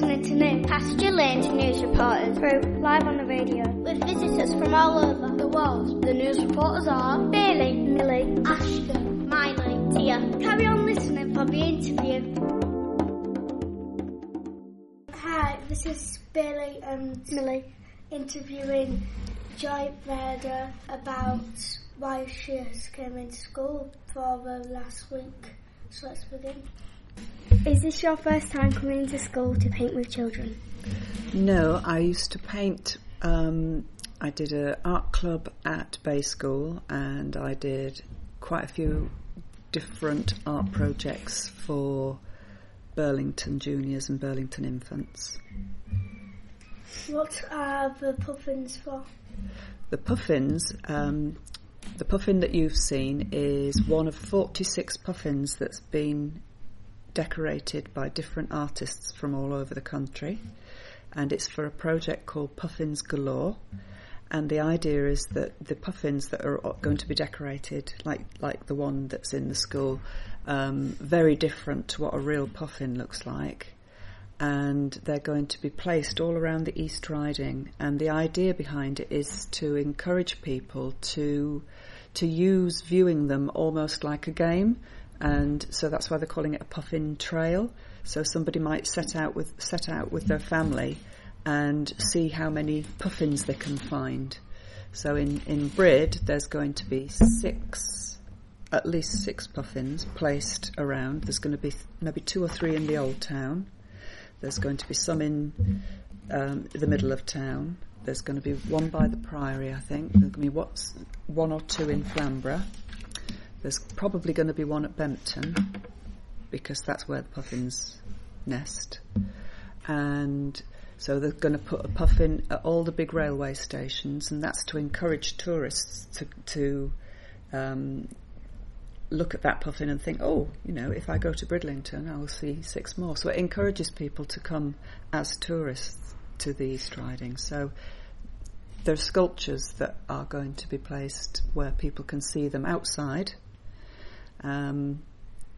listening to New Pasture Lane's news reporters through live on the radio with visitors from all over the world. The news reporters are Bailey, Millie, Ashton, Miley, Tia. Carry on listening for the interview. Hi, this is Bailey and Millie. interviewing Joy Verda about why she has came into school for the last week. So let's begin. Is this your first time coming to school to paint with children? No, I used to paint. Um, I did an art club at Bay School, and I did quite a few different art projects for Burlington juniors and Burlington infants. What are the puffins for? The puffins, um, the puffin that you've seen is one of 46 puffins that's been decorated by different artists from all over the country. And it's for a project called Puffins Galore. And the idea is that the puffins that are going to be decorated, like like the one that's in the school, um, very different to what a real puffin looks like, and they're going to be placed all around the East Riding. And the idea behind it is to encourage people to to use viewing them almost like a game, and so that's why they're calling it a puffin trail. So somebody might set out with set out with their family and see how many puffins they can find. So in in Brid, there's going to be six, at least six puffins placed around. There's going to be th- maybe two or three in the old town. There's going to be some in um, the middle of town. There's going to be one by the Priory, I think. There's going to be what's one or two in Flamborough. There's probably going to be one at Bempton because that's where the puffins nest. And so they're going to put a puffin at all the big railway stations, and that's to encourage tourists to, to um, look at that puffin and think, oh, you know, if I go to Bridlington, I will see six more. So it encourages people to come as tourists to these East Riding. So there are sculptures that are going to be placed where people can see them outside. Um,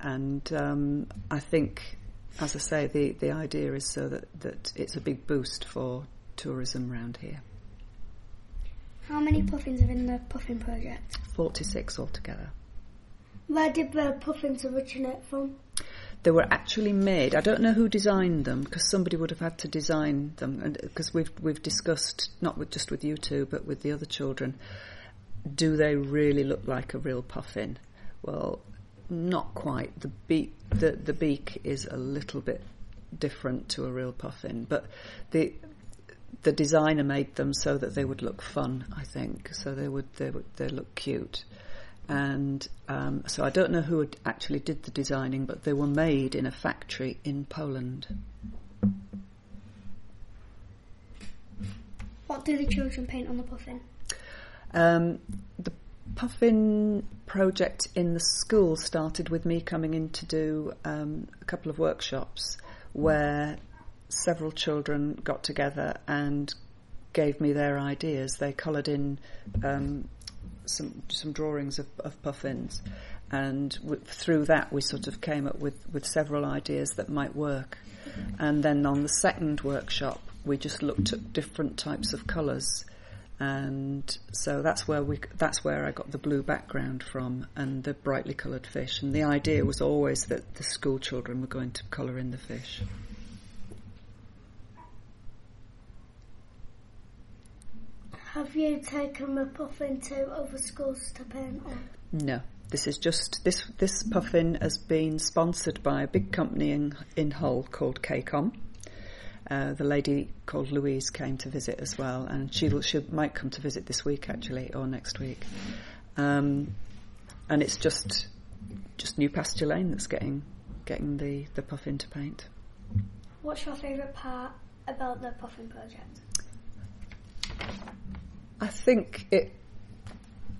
and um, I think, as I say, the, the idea is so that, that it's a big boost for tourism around here. How many puffins are in the puffin project? 46 altogether. Where did the puffins originate from? They were actually made. I don't know who designed them because somebody would have had to design them. Because we've we've discussed not with just with you two, but with the other children. Do they really look like a real puffin? Well, not quite. The beak the the beak is a little bit different to a real puffin, but the the designer made them so that they would look fun. I think so they would they would they look cute and um, so I don't know who actually did the designing, but they were made in a factory in Poland. What do the children paint on the puffin? Um, the puffin project in the school started with me coming in to do um, a couple of workshops where several children got together and gave me their ideas. They coloured in um, some some drawings of, of puffins, and w- through that we sort of came up with, with several ideas that might work. And then on the second workshop, we just looked at different types of colours, and so that's where we that's where I got the blue background from and the brightly coloured fish. And the idea was always that the school children were going to colour in the fish. Have you taken the puffin to other schools to paint on? No, this is just this this puffin has been sponsored by a big company in in Hull called KCOM. Uh, the lady called Louise came to visit as well, and she she might come to visit this week actually or next week. Um, and it's just just New Pasture Lane that's getting getting the the puffin to paint. What's your favourite part about the puffin project? I think it.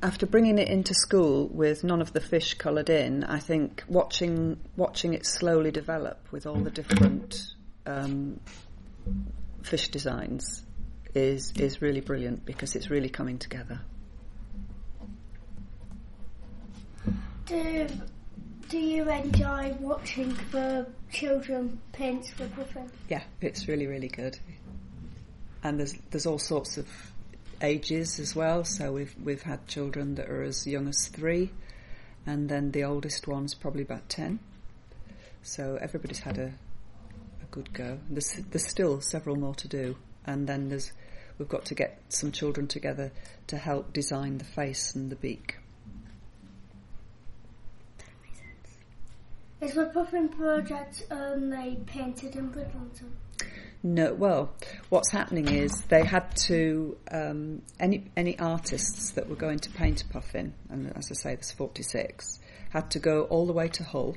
After bringing it into school with none of the fish coloured in, I think watching watching it slowly develop with all the different um, fish designs is is really brilliant because it's really coming together. Do do you enjoy watching the children paint the puffin? Yeah, it's really really good. And there's there's all sorts of ages as well. So we've we've had children that are as young as three, and then the oldest one's probably about ten. So everybody's had a good go. There's there's still several more to do, and then there's we've got to get some children together to help design the face and the beak. Is the puffin project only painted in Bridlington? No, well, what's happening is they had to um, any any artists that were going to paint a puffin, and as I say, there's 46, had to go all the way to Hull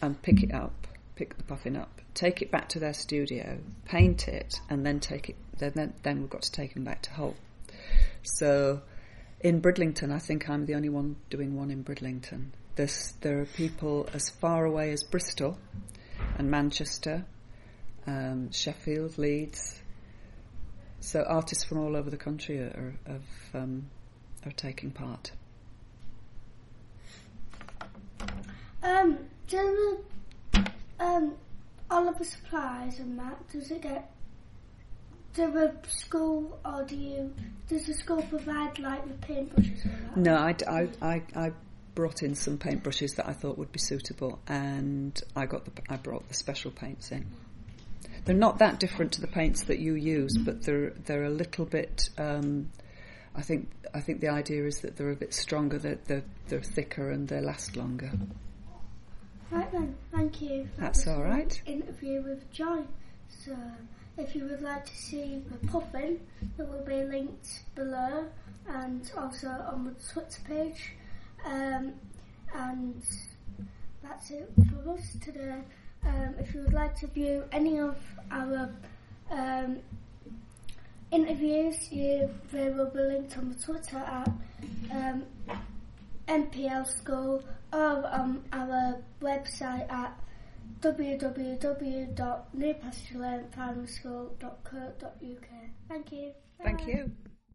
and pick it up, pick the puffin up, take it back to their studio, paint it, and then take it. Then then we've got to take them back to Hull. So in Bridlington, I think I'm the only one doing one in Bridlington. There's, there are people as far away as Bristol and Manchester um, Sheffield, Leeds. So artists from all over the country are are, um, are taking part. Um, um, Oliver supplies and that does it get do the school or do you does the school provide like the paintbrushes or that? No, I, I, I, I brought in some paintbrushes that I thought would be suitable, and I got the I brought the special paints in. They're not that different to the paints that you use, but they're they're a little bit. Um, I think I think the idea is that they're a bit stronger, they're they're, they're thicker, and they last longer. Right then, thank you. That That's all. Interview with Joy. So, if you would like to see the puffin, it will be linked below and also on the Twitter page. Um, and that's it for us today. Um, if you would like to view any of our um, interviews, you, they will be linked on the Twitter at um, NPL School or on our website at www.newpasturelaneprimary.school.co.uk. Thank you. Thank you.